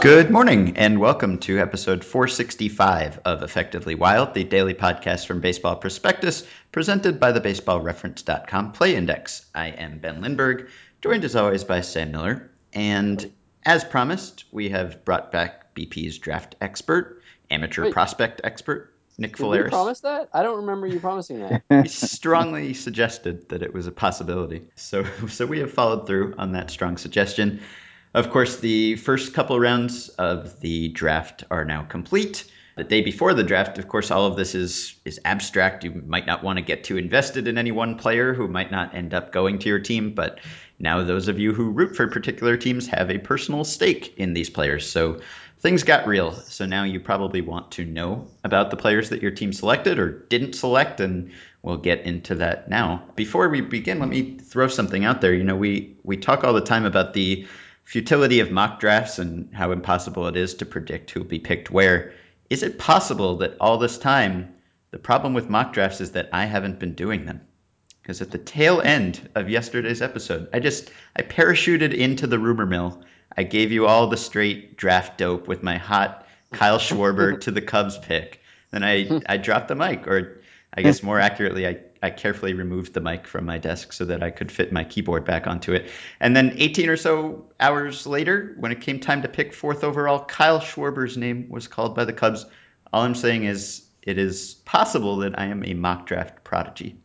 Good morning and welcome to episode 465 of Effectively Wild, the daily podcast from Baseball Prospectus, presented by the baseballreference.com Play Index. I am Ben Lindbergh, joined as always by Sam Miller. And as promised, we have brought back BP's draft expert, amateur Wait. prospect expert, Nick Did Faleris. promise that? I don't remember you promising that. we strongly suggested that it was a possibility. So, so we have followed through on that strong suggestion. Of course, the first couple rounds of the draft are now complete. The day before the draft, of course, all of this is is abstract. You might not want to get too invested in any one player who might not end up going to your team, but now those of you who root for particular teams have a personal stake in these players. So things got real. So now you probably want to know about the players that your team selected or didn't select, and we'll get into that now. Before we begin, let me throw something out there. You know, we we talk all the time about the futility of mock drafts and how impossible it is to predict who'll be picked where. Is it possible that all this time the problem with mock drafts is that I haven't been doing them? Because at the tail end of yesterday's episode, I just I parachuted into the rumor mill. I gave you all the straight draft dope with my hot Kyle Schwarber to the Cubs pick. Then I I dropped the mic, or I guess more accurately, I I carefully removed the mic from my desk so that I could fit my keyboard back onto it. And then 18 or so hours later, when it came time to pick fourth overall, Kyle Schwarber's name was called by the Cubs. All I'm saying is it is possible that I am a mock draft prodigy.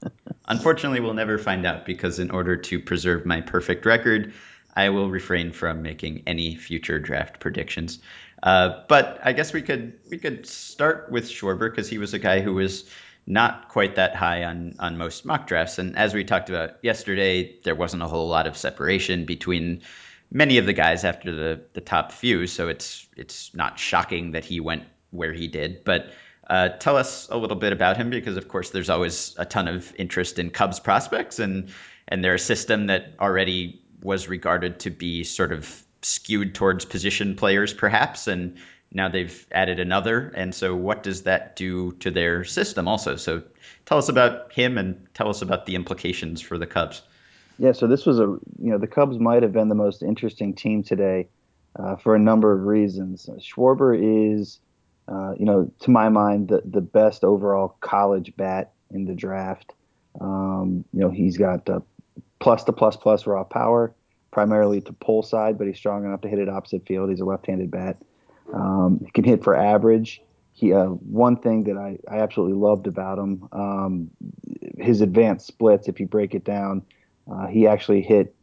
Unfortunately, we'll never find out because in order to preserve my perfect record, I will refrain from making any future draft predictions. Uh, but I guess we could we could start with Schwarber because he was a guy who was not quite that high on on most mock drafts. And as we talked about yesterday, there wasn't a whole lot of separation between many of the guys after the the top few. So it's it's not shocking that he went where he did. But uh, tell us a little bit about him because, of course, there's always a ton of interest in Cubs prospects, and and they're a system that already was regarded to be sort of skewed towards position players, perhaps, and now they've added another. And so, what does that do to their system also? So, tell us about him and tell us about the implications for the Cubs. Yeah, so this was a you know the Cubs might have been the most interesting team today uh, for a number of reasons. Schwarber is, uh, you know, to my mind, the the best overall college bat in the draft. Um, you know, he's got plus to plus plus raw power, primarily to pull side, but he's strong enough to hit it opposite field. He's a left-handed bat. Um, he can hit for average. He uh, one thing that I, I absolutely loved about him, um, his advanced splits. If you break it down, uh, he actually hit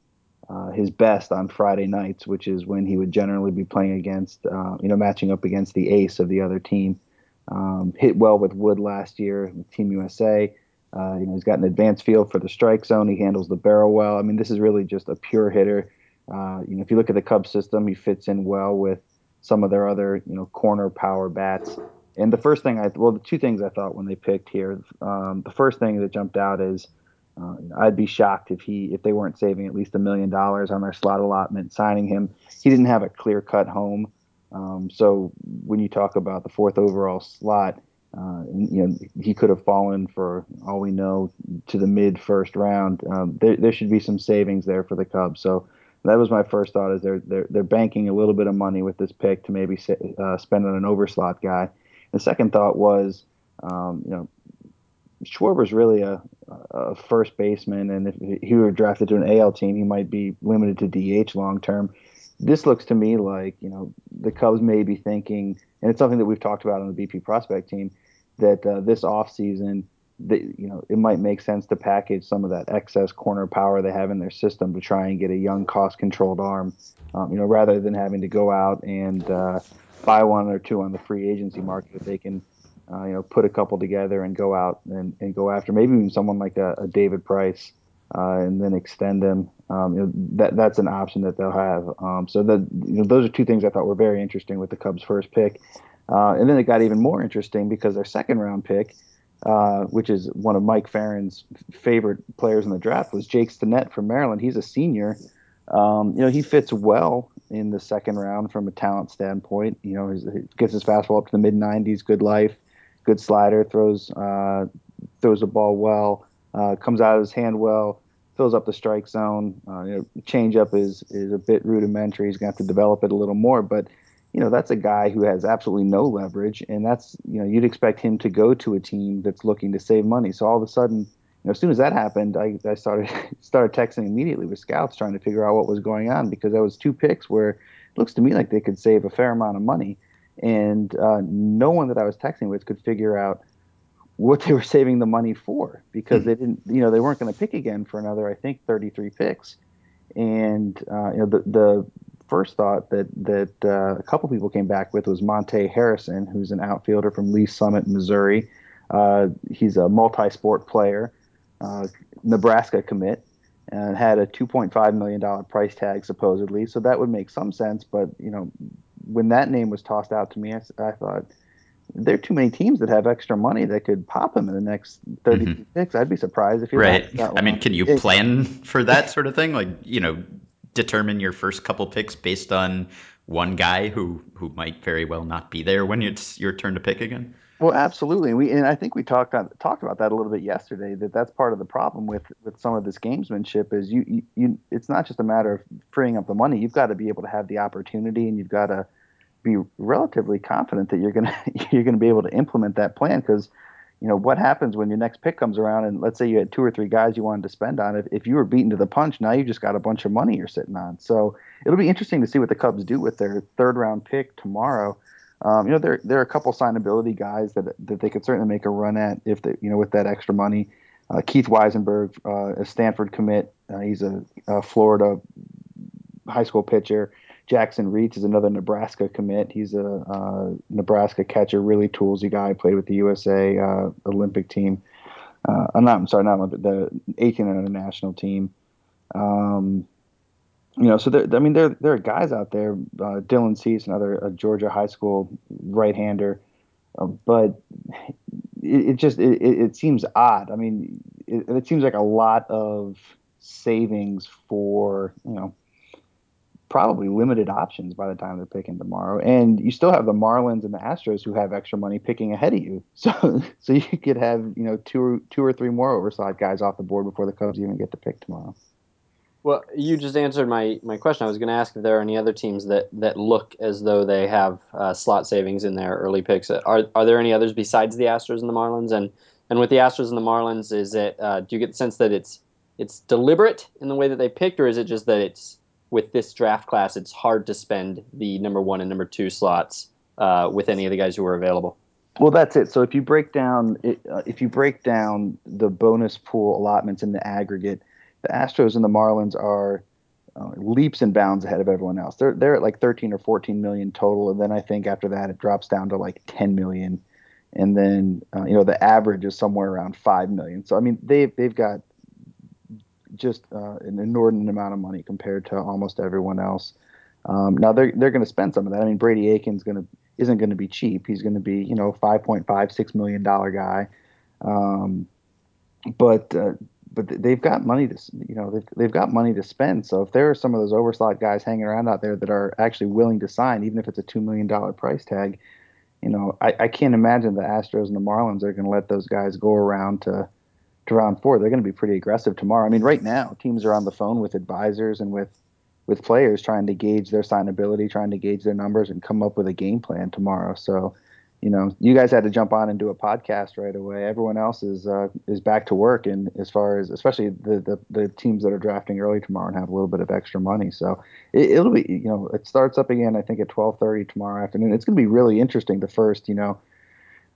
uh, his best on Friday nights, which is when he would generally be playing against, uh, you know, matching up against the ace of the other team. Um, hit well with Wood last year with Team USA. Uh, you know, he's got an advanced feel for the strike zone. He handles the barrel well. I mean, this is really just a pure hitter. Uh, you know, if you look at the Cubs system, he fits in well with some of their other, you know, corner power bats. And the first thing I, well, the two things I thought when they picked here, um, the first thing that jumped out is uh, I'd be shocked if he, if they weren't saving at least a million dollars on their slot allotment, signing him. He didn't have a clear cut home. Um, so when you talk about the fourth overall slot, uh, you know, he could have fallen for all we know to the mid first round. Um, there, there should be some savings there for the Cubs. So that was my first thought is they're they're they're banking a little bit of money with this pick to maybe uh, spend on an overslot guy. The second thought was, um, you know, Schwarber's really a, a first baseman, and if he were drafted to an AL team, he might be limited to DH long term. This looks to me like you know the Cubs may be thinking, and it's something that we've talked about on the BP prospect team, that uh, this offseason – that you know it might make sense to package some of that excess corner power they have in their system to try and get a young, cost-controlled arm. Um, you know, rather than having to go out and uh, buy one or two on the free agency market, they can uh, you know put a couple together and go out and, and go after maybe even someone like a, a David Price uh, and then extend them. Um, you know, that that's an option that they'll have. Um, so that you know, those are two things I thought were very interesting with the Cubs' first pick. Uh, and then it got even more interesting because their second round pick uh, which is one of Mike Ferrin's favorite players in the draft, was Jake Stinnett from Maryland. He's a senior. Um, you know, he fits well in the second round from a talent standpoint. You know, he gets his fastball up to the mid 90s, good life, good slider, throws uh, throws the ball well, uh, comes out of his hand well. fills up the strike zone. Uh, you know, is is a bit rudimentary. He's going to have to develop it a little more, but you know that's a guy who has absolutely no leverage, and that's you know you'd expect him to go to a team that's looking to save money. So all of a sudden, you know, as soon as that happened, I, I started started texting immediately with scouts trying to figure out what was going on because that was two picks where it looks to me like they could save a fair amount of money, and uh, no one that I was texting with could figure out what they were saving the money for because mm-hmm. they didn't, you know, they weren't going to pick again for another, I think, 33 picks. And uh, you know, the the first thought that that uh, a couple people came back with was Monte Harrison, who's an outfielder from Lee Summit, Missouri. Uh, he's a multi-sport player, uh, Nebraska commit, and had a 2.5 million dollar price tag supposedly. So that would make some sense. But you know, when that name was tossed out to me, I, I thought there are too many teams that have extra money that could pop him in the next 30 mm-hmm. picks. I'd be surprised if he right. I mean, can you plan for that sort of thing? Like, you know, determine your first couple picks based on one guy who who might very well not be there when it's your turn to pick again. Well, absolutely. We and I think we talked on, talked about that a little bit yesterday. That that's part of the problem with with some of this gamesmanship is you, you you it's not just a matter of freeing up the money. You've got to be able to have the opportunity, and you've got to be relatively confident that you're gonna you're gonna be able to implement that plan because you know what happens when your next pick comes around and let's say you had two or three guys you wanted to spend on it if you were beaten to the punch now you just got a bunch of money you're sitting on. So it'll be interesting to see what the cubs do with their third round pick tomorrow. Um, you know there there are a couple signability guys that that they could certainly make a run at if they you know with that extra money. Uh, Keith Weisenberg, uh, a Stanford commit, uh, he's a, a Florida high school pitcher. Jackson Reetz is another Nebraska commit. He's a uh, Nebraska catcher, really toolsy guy. Played with the USA uh, Olympic team. Uh, I'm not. I'm sorry, not Olympic. The 18 international team. Um, you know, so there, I mean, there there are guys out there. Uh, Dylan Cease, another Georgia high school right-hander, uh, but it, it just it, it, seems odd. I mean, it, it seems like a lot of savings for you know probably limited options by the time they're picking tomorrow. And you still have the Marlins and the Astros who have extra money picking ahead of you. So so you could have, you know, two or two or three more overslot guys off the board before the Cubs even get to pick tomorrow. Well, you just answered my, my question. I was going to ask if there are any other teams that, that look as though they have uh, slot savings in their early picks. Are are there any others besides the Astros and the Marlins? And and with the Astros and the Marlins, is it uh, do you get the sense that it's it's deliberate in the way that they picked, or is it just that it's with this draft class, it's hard to spend the number one and number two slots uh, with any of the guys who are available. Well, that's it. So if you break down uh, if you break down the bonus pool allotments in the aggregate, the Astros and the Marlins are uh, leaps and bounds ahead of everyone else. They're they're at like 13 or 14 million total, and then I think after that it drops down to like 10 million, and then uh, you know the average is somewhere around five million. So I mean they they've got just uh, an inordinate amount of money compared to almost everyone else. Um, now they're they're going to spend some of that. I mean, Brady Aiken's going to isn't going to be cheap. He's going to be you know five point five six million dollar guy, um, but uh, but they've got money to you know they've, they've got money to spend. So if there are some of those overslot guys hanging around out there that are actually willing to sign, even if it's a two million dollar price tag, you know I, I can't imagine the Astros and the Marlins are going to let those guys go around to to round four, they're going to be pretty aggressive tomorrow. I mean, right now, teams are on the phone with advisors and with with players trying to gauge their signability, trying to gauge their numbers, and come up with a game plan tomorrow. So, you know, you guys had to jump on and do a podcast right away. Everyone else is uh, is back to work, and as far as especially the, the, the teams that are drafting early tomorrow and have a little bit of extra money, so it, will be you know it starts up again. I think at twelve thirty tomorrow afternoon. It's going to be really interesting. The first you know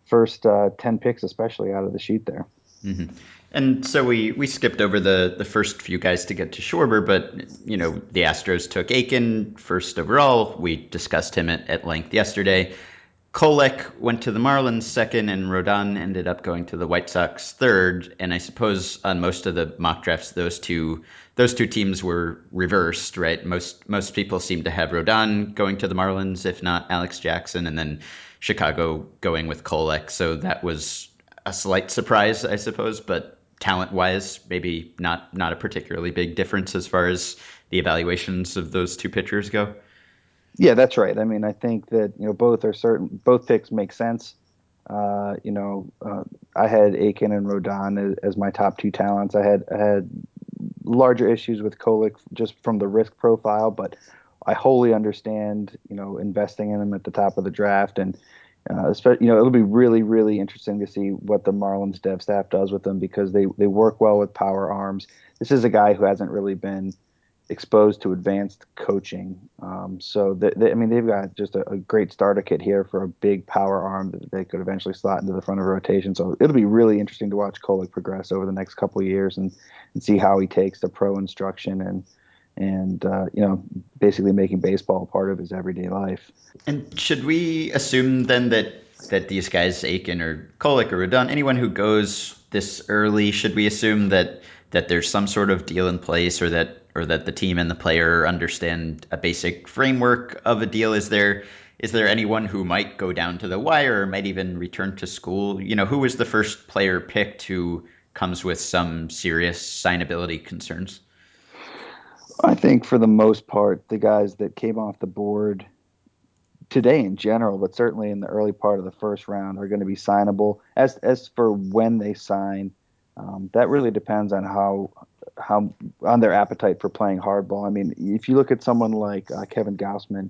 first uh, ten picks, especially out of the sheet there. Mm-hmm. And so we, we skipped over the, the first few guys to get to Schwarber, but you know the Astros took Aiken first overall. We discussed him at, at length yesterday. Kolek went to the Marlins second, and Rodon ended up going to the White Sox third. And I suppose on most of the mock drafts, those two those two teams were reversed, right? Most most people seem to have Rodon going to the Marlins, if not Alex Jackson, and then Chicago going with Kolek. So that was a slight surprise, I suppose, but talent wise, maybe not not a particularly big difference as far as the evaluations of those two pitchers go. Yeah, that's right. I mean, I think that you know both are certain. Both picks make sense. Uh, you know, uh, I had Aiken and Rodon as, as, my top two talents. I had I had larger issues with Kolek just from the risk profile, but I wholly understand, you know, investing in him at the top of the draft, and uh, you know, it'll be really, really interesting to see what the Marlins dev staff does with them because they they work well with power arms. This is a guy who hasn't really been exposed to advanced coaching. Um, so, I mean, they've got just a, a, great starter kit here for a big power arm that they could eventually slot into the front of rotation. So it'll be really interesting to watch Kolek progress over the next couple years and, and see how he takes the pro instruction and and uh, you know basically making baseball part of his everyday life. And should we assume then that that these guys, Aiken or Kolek or Rodon, anyone who goes this early, should we assume that that there's some sort of deal in place or that or that the team and the player understand a basic framework of a deal? Is there is there anyone who might go down to the wire or might even return to school? You know, who was the first player picked who comes with some serious signability concerns? I think for the most part, the guys that came off the board today in general, but certainly in the early part of the first round, are going to be signable. As as for when they sign, um, that really depends on how how on their appetite for playing hardball. I mean, if you look at someone like uh, Kevin Gausman,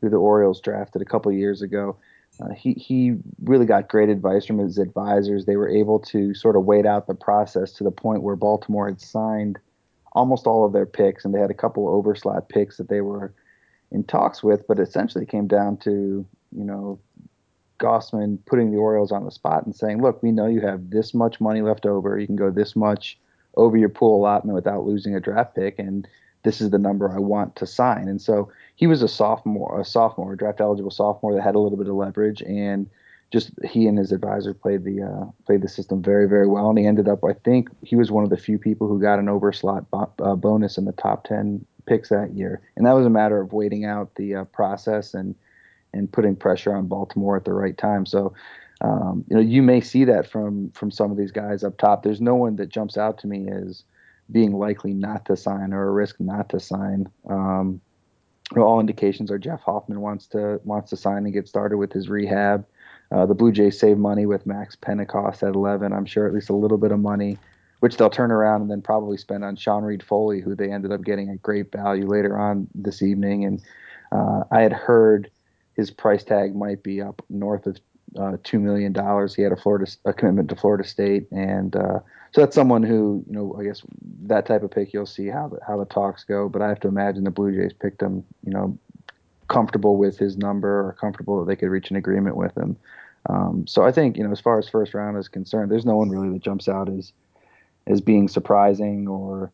who the Orioles drafted a couple years ago, uh, he he really got great advice from his advisors. They were able to sort of wait out the process to the point where Baltimore had signed almost all of their picks, and they had a couple overslot picks that they were in talks with, but essentially came down to you know Gausman putting the Orioles on the spot and saying, "Look, we know you have this much money left over. You can go this much over your pool allotment without losing a draft pick, and this is the number I want to sign." And so he was a sophomore, a sophomore, draft eligible sophomore that had a little bit of leverage, and just he and his advisor played the uh, played the system very very well, and he ended up. I think he was one of the few people who got an overslot bo- uh, bonus in the top ten picks that year, and that was a matter of waiting out the uh, process and and putting pressure on Baltimore at the right time. So, um, you know, you may see that from from some of these guys up top. There's no one that jumps out to me as being likely not to sign or a risk not to sign. Um, all indications are Jeff Hoffman wants to wants to sign and get started with his rehab. Uh, the Blue Jays save money with Max Pentecost at 11. I'm sure at least a little bit of money, which they'll turn around and then probably spend on Sean Reid-Foley, who they ended up getting at great value later on this evening. And uh, I had heard his price tag might be up north of uh, two million dollars. He had a Florida a commitment to Florida State, and uh, so that's someone who you know I guess that type of pick you'll see how the, how the talks go. But I have to imagine the Blue Jays picked him, you know, comfortable with his number or comfortable that they could reach an agreement with him. Um, so I think you know as far as first round is concerned, there's no one really that jumps out as as being surprising or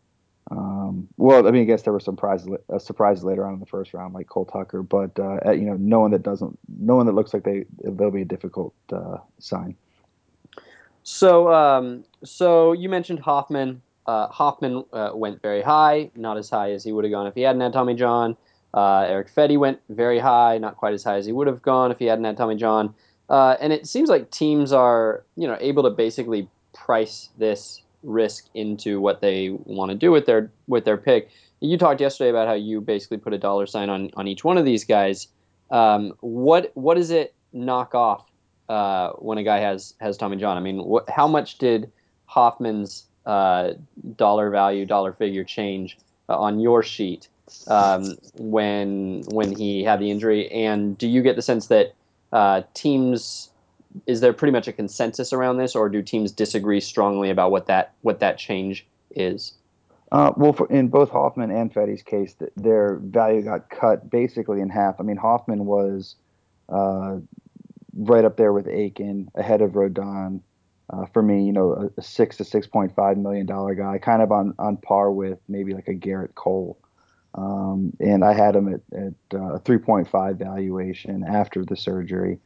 um, well, I mean, I guess there were some surprises, uh, surprises later on in the first round, like Cole Tucker, but uh, you know, no one that doesn't, no one that looks like they they'll be a difficult uh, sign. So, um, so you mentioned Hoffman. Uh, Hoffman uh, went very high, not as high as he would have gone if he hadn't had Tommy John. Uh, Erick Fedde went very high, not quite as high as he would have gone if he hadn't had Tommy John. and it seems like teams are, you know, able to basically price this risk into what they want to do with their with their pick. You talked yesterday about how you basically put a dollar sign on on each one of these guys. Um, what what does it knock off uh, when a guy has has Tommy John? I mean, what, how much did Hoffman's uh, dollar value, dollar figure change uh, on your sheet um, when when he had the injury? And do you get the sense that uh, teams is there pretty much a consensus around this, or do teams disagree strongly about what that what that change is? Uh, well, for, in both Hoffman and Fedde's case, their value got cut basically in half. I mean, Hoffman was uh, right up there with Aiken, ahead of Rodon. Uh, for me, you know, a, a six to six point five million dollar guy, kind of on on par with maybe like a Gerrit Cole. Um, and I had him at, at uh, a 3.5 valuation after the surgery.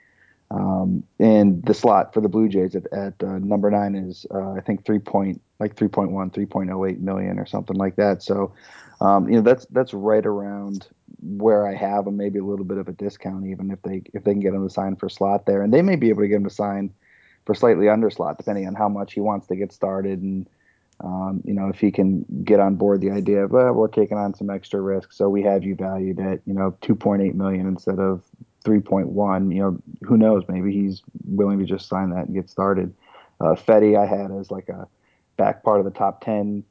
Um, and the slot for the Blue Jays at, at uh, number nine is uh, I think three point like 3.1, 3.08 million or something like that. So, um, you know, that's that's right around where I have them. Maybe a little bit of a discount even if they if they can get him to sign for slot there, and they may be able to get him to sign for slightly under slot depending on how much he wants to get started and. Um, you know, if he can get on board the idea of, well, we're taking on some extra risk, so we have you valued at, you know, 2.8 million instead of 3.1. You know, who knows? Maybe he's willing to just sign that and get started. Uh, Fedde, I had as like a back part of the top 10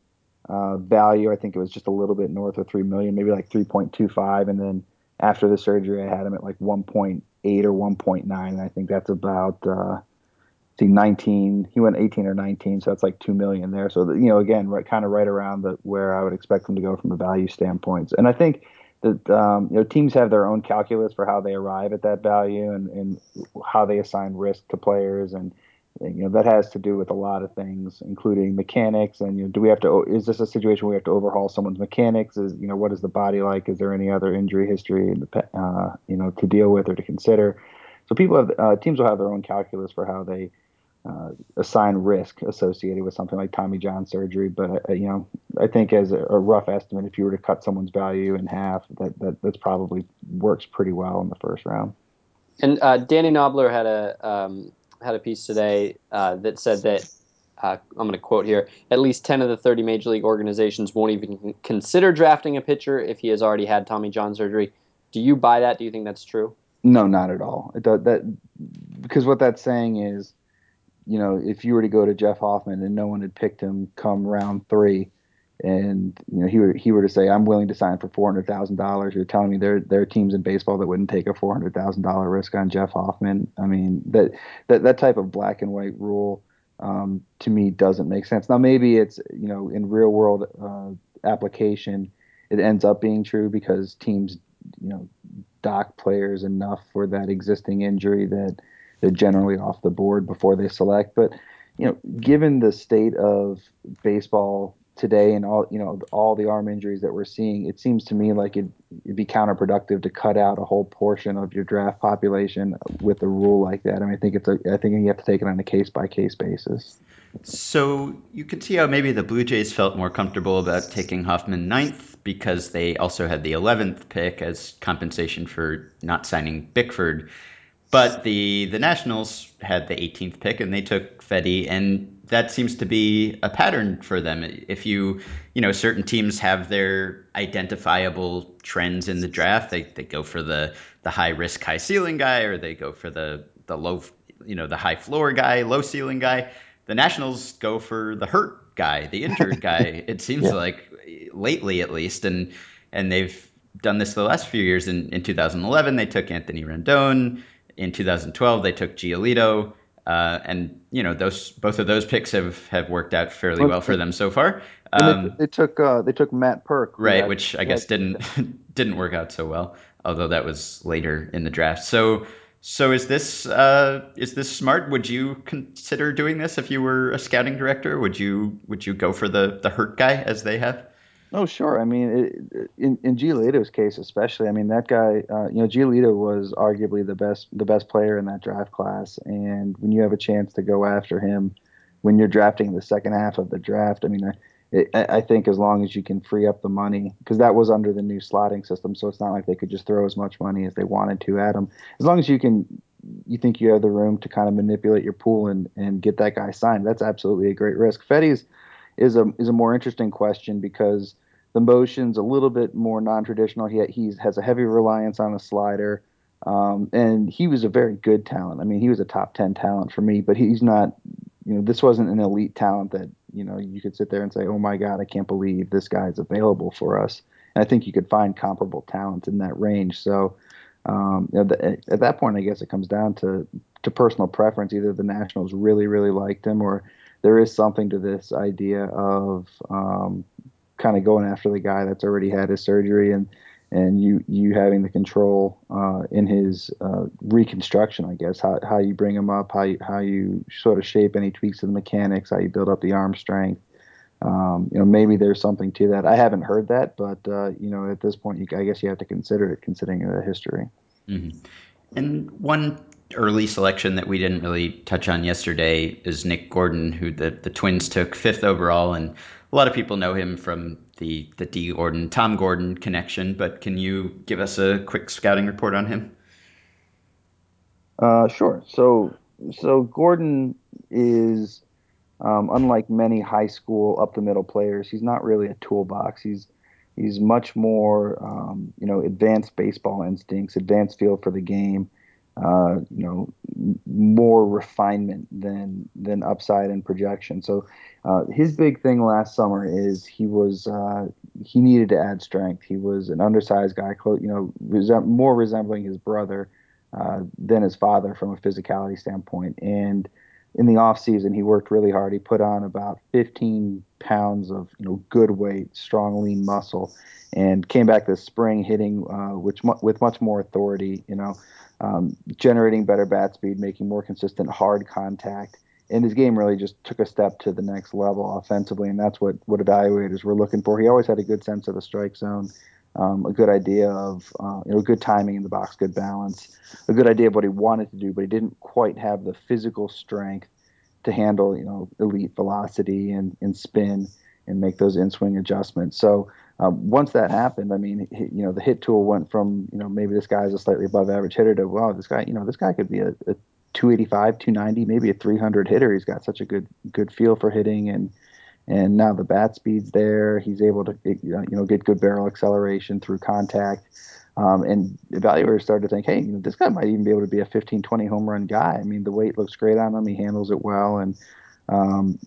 uh, value. I think it was just a little bit north of three million, maybe like three point two five, and then after the surgery, I had him at like one point eight or one point nine. And I think that's about uh, see 19. He went 18 or 19, so that's like two million there. So you know, again, right, kind of right around the where I would expect them to go from a value standpoint. And I think that um, you know teams have their own calculus for how they arrive at that value and, and how they assign risk to players and you know that has to do with a lot of things including mechanics and you know do we have to is this a situation where we have to overhaul someone's mechanics is you know what is the body like is there any other injury history the, uh, you know to deal with or to consider so people have uh, teams will have their own calculus for how they uh, assign risk associated with something like Tommy John surgery. But uh, you know, I think as a, a, rough estimate, if you were to cut someone's value in half, that that that's probably works pretty well in the first round. And uh, Danny Knobler had a um, had a piece today uh, that said that. Uh, I'm going to quote here. At least 10 of the 30 major league organizations won't even consider drafting a pitcher if he has already had Tommy John surgery. Do you buy that? Do you think that's true? No, not at all. It does, that because what that's saying is you know, if you were to go to Jeff Hoffman and no one had picked him come round three, and you know he were he were to say I'm willing to sign for four hundred thousand dollars, you're telling me there there are teams in baseball that wouldn't take a four hundred thousand dollar risk on Jeff Hoffman. I mean that that that type of black and white rule um, to me doesn't make sense. Now maybe it's you know in real world uh, application it ends up being true because teams you know dock players enough for that existing injury that they're generally off the board before they select. But you know, given the state of baseball today and all you know all the arm injuries that we're seeing, it seems to me like it'd, it'd be counterproductive to cut out a whole portion of your draft population with a rule like that. I mean, I think it's a, I think you have to take it on a case by case basis. So you could see how maybe the Blue Jays felt more comfortable about taking Hoffman ninth because they also had the 11th pick as compensation for not signing Bickford. But the the Nationals had the 18th pick and they took Fedde, and that seems to be a pattern for them. If you you know certain teams have their identifiable trends in the draft, they they go for the the high risk, high ceiling guy, or they go for the the low you know the high floor guy, low ceiling guy. The Nationals go for the hurt guy, the injured guy. It seems yeah. like lately at least, and and they've done this the last few years. In in 2011, they took Anthony Rendon in 2012 they took Giolito, uh, and you know those both of those picks have have worked out fairly well for them so far. Um, they, they, took uh, they took Matt Purke, right, had, which I guess didn't didn't work out so well, although that was later in the draft. So so is this uh, is this smart? Would you consider doing this if you were a scouting director? Would you would you go for the the hurt guy as they have? Oh, sure. I mean, it, in in Giolito's case, especially. I mean, that guy. Uh, you know, Giolito was arguably the best the best player in that draft class, and when you have a chance to go after him, when you're drafting the second half of the draft, I mean, I, I think as long as you can free up the money, because that was under the new slotting system, so it's not like they could just throw as much money as they wanted to at him. As long as you can, you think you have the room to kind of manipulate your pool and and get that guy signed. That's absolutely a great risk. Fedde's is a is a more interesting question because the motion's a little bit more non-traditional. He he has a heavy reliance on a slider, um, and he was a very good talent. I mean, he was a top ten talent for me, but he's not. You know, this wasn't an elite talent that you know you could sit there and say, "Oh my God, I can't believe this guy's available for us." And I think you could find comparable talent in that range. So. Um, you know, at that point, I guess it comes down to to personal preference. Either the Nationals really, really liked him, or there is something to this idea of um, kind of going after the guy that's already had his surgery and and you you having the control uh, in his uh, reconstruction, I guess how how you bring him up, how you, how you sort of shape any tweaks to the mechanics, how you build up the arm strength. Um, you know, maybe there's something to that. I haven't heard that, but uh, you know, at this point, you, I guess you have to consider it, considering the history. Mm-hmm. And one early selection that we didn't really touch on yesterday is Nick Gordon, who the the Twins took fifth overall, and a lot of people know him from the the Dee Gordon Tom Gordon connection. But can you give us a quick scouting report on him? Uh, sure. So so Gordon is um, unlike many high school up the middle players. He's not really a toolbox. He's he's much more um, you know advanced baseball instincts, advanced feel for the game. Uh, you know, more refinement than than upside and projection. So uh, his big thing last summer is he was uh, he needed to add strength. He was an undersized guy, you know, more resembling his brother uh, than his father from a physicality standpoint. And in the off season, he worked really hard. He put on about 15 pounds of you know good weight, strong, lean muscle, and came back this spring hitting uh, which mu- with much more authority. You know, um, generating better bat speed, making more consistent hard contact. And his game really just took a step to the next level offensively, and that's what what evaluators were looking for. He always had a good sense of the strike zone um, a good idea of uh, you know good timing in the box, good balance, a good idea of what he wanted to do, but he didn't quite have the physical strength to handle you know elite velocity and, and spin and make those in swing adjustments. So um, once that happened, I mean, you know, the hit tool went from you know maybe this guy's a slightly above average hitter to wow, this guy you know this guy could be a, a 285, 290, maybe a 300 hitter. He's got such a good good feel for hitting and and now the bat speed's there. He's able to you know get good barrel acceleration through contact. Um, and evaluators started to think, hey, you know, this guy might even be able to be a 15, 20 home run guy. I mean, the weight looks great on him. He handles it well, and um,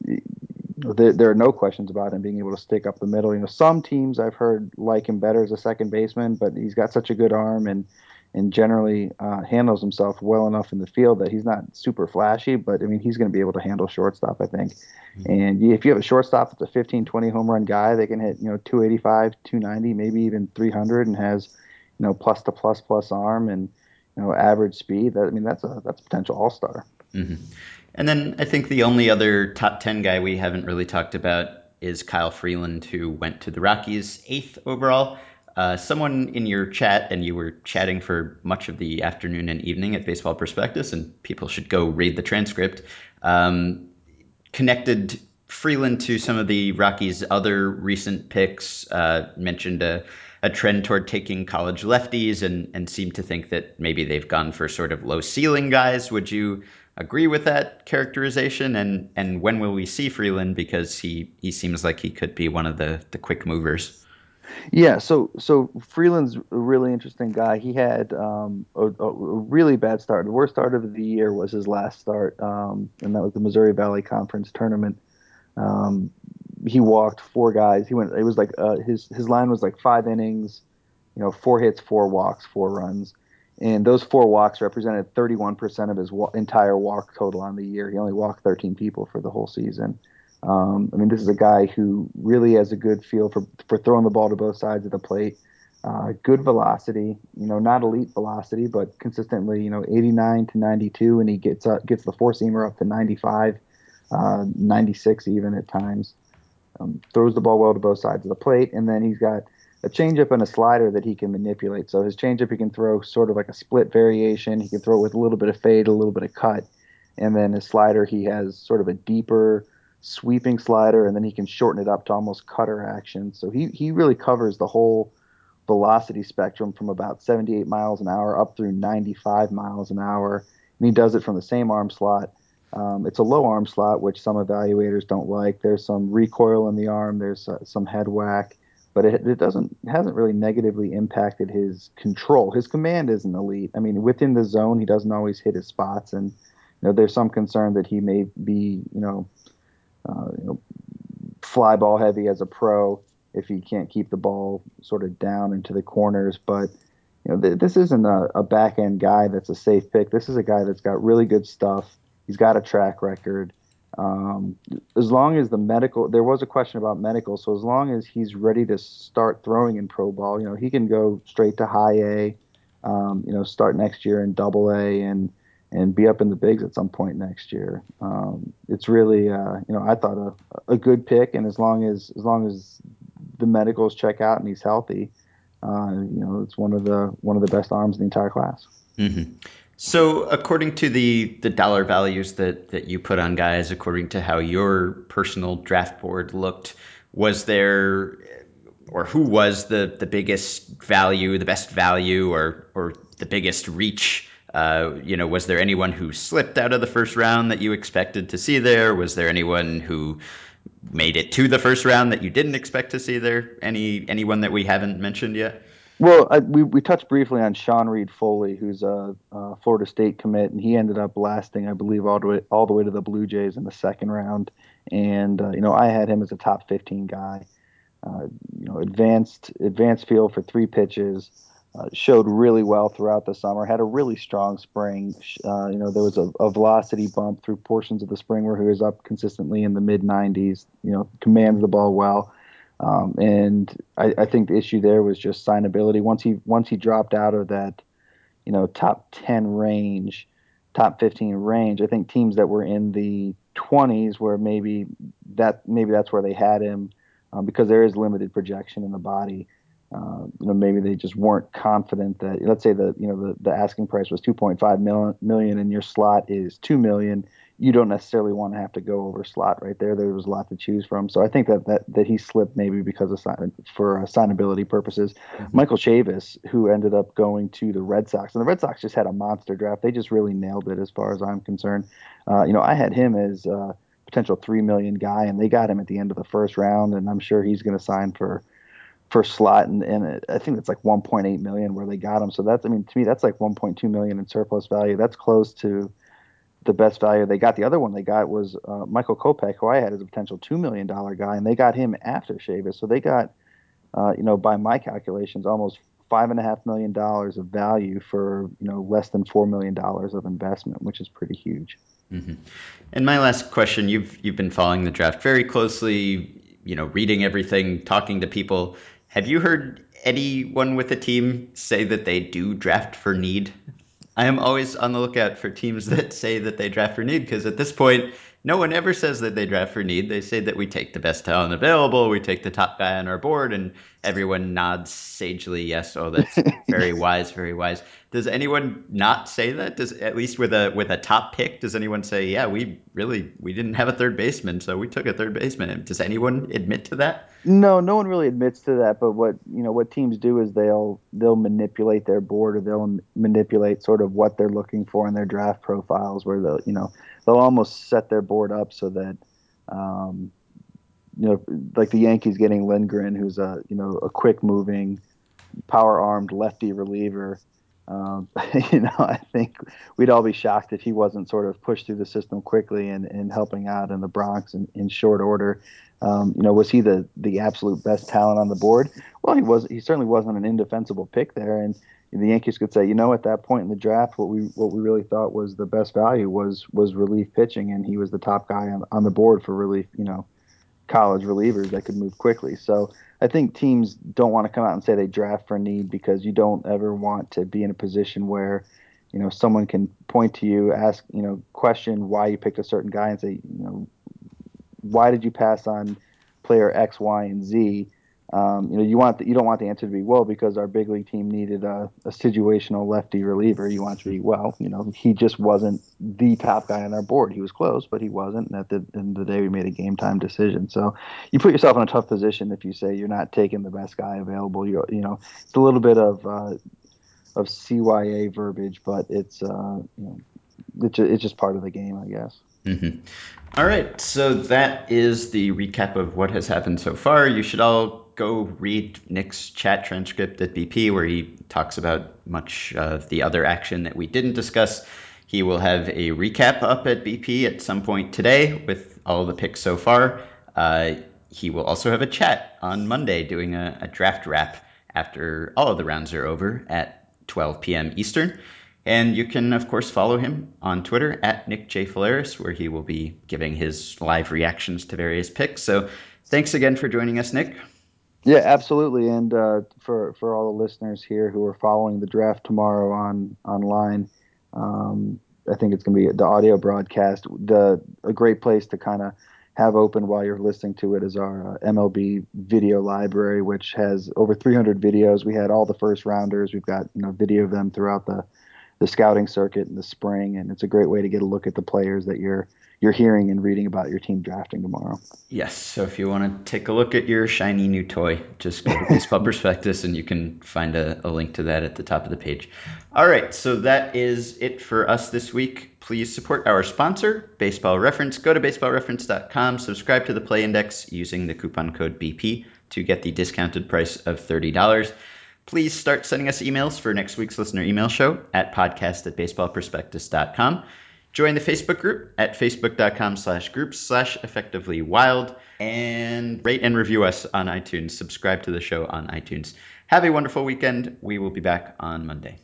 there, there, are no questions about him being able to stick up the middle. You know, some teams I've heard like him better as a second baseman, but he's got such a good arm and and generally uh, handles himself well enough in the field that he's not super flashy, but I mean, he's going to be able to handle shortstop, I think. Mm-hmm. And if you have a shortstop that's a 15, 20 home run guy, they can hit, you know, 285, 290, maybe even 300 and has, you know, plus to plus plus arm and, you know, average speed. That, I mean, that's a, that's a potential all star. Mm-hmm. And then I think the only other top 10 guy we haven't really talked about is Kyle Freeland, who went to the Rockies eighth overall. Uh, someone in your chat, and you were chatting for much of the afternoon and evening at Baseball Prospectus, and people should go read the transcript, um, connected Freeland to some of the Rockies' other recent picks, uh, mentioned a, a trend toward taking college lefties, and, and seemed to think that maybe they've gone for sort of low ceiling guys. Would you agree with that characterization? And, and when will we see Freeland? Because he, he seems like he could be one of the, the quick movers. Yeah, so so Freeland's a really interesting guy. He had um, a, a, really bad start. The worst start of the year was his last start, um, and that was the Missouri Valley Conference tournament. Um, he walked four guys. He went. It was like uh, his his line was like five innings, you know, four hits, four walks, four runs, and those four walks represented 31% of his wa- entire walk total on the year. He only walked 13 people for the whole season. Um, I mean, this is a guy who really has a good feel for for throwing the ball to both sides of the plate. Uh, good velocity, you know, not elite velocity, but consistently, you know, 89 to 92, and he gets up, gets the four seamer up to 95, uh, 96 even at times. Um, throws the ball well to both sides of the plate, and then he's got a changeup and a slider that he can manipulate. So his changeup he can throw sort of like a split variation. He can throw it with a little bit of fade, a little bit of cut, and then his slider he has sort of a deeper sweeping slider, and then he can shorten it up to almost cutter action. So he he really covers the whole velocity spectrum from about 78 miles an hour up through 95 miles an hour, and he does it from the same arm slot. Um, it's a low arm slot, which some evaluators don't like. There's some recoil in the arm. There's uh, some head whack, but it, it doesn't it hasn't really negatively impacted his control. His command isn't elite. I mean, within the zone, he doesn't always hit his spots, and you know, there's some concern that he may be you know uh, you know, fly ball heavy as a pro if he can't keep the ball sort of down into the corners. But you know, th- this isn't a, a back end guy that's a safe pick. This is a guy that's got really good stuff. He's got a track record. Um, as long as the medical, there was a question about medical, so as long as he's ready to start throwing in pro ball, you know, he can go straight to high A. Um, you know, start next year in double A and and be up in the bigs at some point next year. Um, it's really, uh, you know, I thought a, a good pick, and as long as as long as the medicals check out and he's healthy, uh, you know, it's one of the one of the best arms in the entire class. Mm-hmm. So, according to the the dollar values that that you put on guys, according to how your personal draft board looked, was there or who was the the biggest value, the best value, or or the biggest reach uh, you know, was there anyone who slipped out of the first round that you expected to see there? Was there anyone who made it to the first round that you didn't expect to see there? Any anyone that we haven't mentioned yet? Well, I, we we touched briefly on Sean Reid-Foley, who's a, a, Florida State commit, and he ended up lasting, I believe, all the way all the way to the Blue Jays in the second round. And uh, you know, I had him as a top 15 guy. Uh, you know, advanced advanced field for three pitches. Uh, showed really well throughout the summer. Had a really strong spring. Uh, you know, there was a, a, velocity bump through portions of the spring where he was up consistently in the mid 90s. You know, commands the ball well. Um, and I, I, think the issue there was just signability. Once he once he dropped out of that, you know, top 10 range, top 15 range, I think teams that were in the 20s where maybe that maybe that's where they had him um, because there is limited projection in the body. Uh, you know, maybe they just weren't confident that. Let's say the you know the, the asking price was 2.5 million, million, and your slot is two million. You don't necessarily want to have to go over slot right there. There was a lot to choose from. So I think that that, that he slipped maybe because of sign, for signability purposes. Mm-hmm. Michael Chavis, who ended up going to the Red Sox, and the Red Sox just had a monster draft. They just really nailed it as far as I'm concerned. Uh, you know, I had him as uh, potential three million guy, and they got him at the end of the first round, and I'm sure he's going to sign for for slot, and, and I think it's like 1.8 million where they got him. So that's, I mean, to me, that's like 1.2 million in surplus value. That's close to the best value they got. The other one they got was uh, Michael Kopech, who I had as a potential two million dollar guy, and they got him after Chavis. So they got, uh, you know, by my calculations, almost five and a half million dollars of value for you know less than four million dollars of investment, which is pretty huge. Mm-hmm. And my last question: you've you've been following the draft very closely. You know, reading everything, talking to people. Have you heard anyone with a team say that they do draft for need? I am always on the lookout for teams that say that they draft for need because at this point, no one ever says that they draft for need. They say that we take the best talent available, we take the top guy on our board, and everyone nods sagely yes. Oh, that's very wise, very wise. Does anyone not say that? Does at least with a with a top pick, does anyone say, yeah, we really we didn't have a third baseman, so we took a third baseman? Does anyone admit to that? No, no one really admits to that. But what you know, what teams do is they'll they'll manipulate their board, or they'll manipulate sort of what they're looking for in their draft profiles, where they'll you know they'll almost set their board up so that. Um, you know, like the Yankees getting Lindgren, who's a you know a quick moving, power armed lefty reliever. Um, you know, I think we'd all be shocked if he wasn't sort of pushed through the system quickly and, and helping out in the Bronx in, in short order. Um, you know, was he the the absolute best talent on the board? Well, he was. He certainly wasn't an indefensible pick there, and the Yankees could say, you know, at that point in the draft, what we what we really thought was the best value was was relief pitching, and he was the top guy on, on the board for relief. You know, college relievers that could move quickly. So I think teams don't want to come out and say they draft for need because you don't ever want to be in a position where, you know, someone can point to you, ask, you know, question why you picked a certain guy and say, you know, why did you pass on player X, Y, and Z? Um, you know, you want the, you don't want the answer to be well because our big league team needed a, a, situational lefty reliever. You want to be well, you know, he just wasn't the top guy on our board. He was close, but he wasn't. And at the end of the day, we made a game time decision. So you put yourself in a tough position if you say you're not taking the best guy available. You you know, it's a little bit of uh, of CYA verbiage, but it's uh, you know, it's, it's just part of the game, I guess. Mm-hmm. All right, so that is the recap of what has happened so far. You should all go read Nick's chat transcript at BP, where he talks about much of the other action that we didn't discuss. He will have a recap up at BP at some point today with all the picks so far. Uh, he will also have a chat on Monday doing a, a draft wrap after all of the rounds are over at 12 p.m. Eastern. And you can, of course, follow him on Twitter at Nick J. Faleris, where he will be giving his live reactions to various picks. So thanks again for joining us, Nick. Yeah, absolutely. And uh, for for all the listeners here who are following the draft tomorrow on online, um, I think it's going to be the audio broadcast. The a great place to kind of have open while you're listening to it is our uh, MLB video library, which has over 300 videos. We had all the first rounders. We've got you know video of them throughout the the scouting circuit in the spring, and it's a great way to get a look at the players that you're you're hearing and reading about your team drafting tomorrow. Yes. So if you want to take a look at your shiny new toy, just go to Baseball Prospectus and you can find a, a, link to that at the top of the page. All right. So that is it for us this week. Please support our sponsor, Baseball Reference. Go to baseballreference.com, subscribe to the Play Index using the coupon code BP to get the discounted price of $30. Please start sending us emails for next week's listener email show at podcast at baseballprospectus.com. Join the Facebook group at facebook.com slash groups slash effectively wild and rate and review us on iTunes. Subscribe to the show on iTunes. Have a wonderful weekend. We will be back on Monday.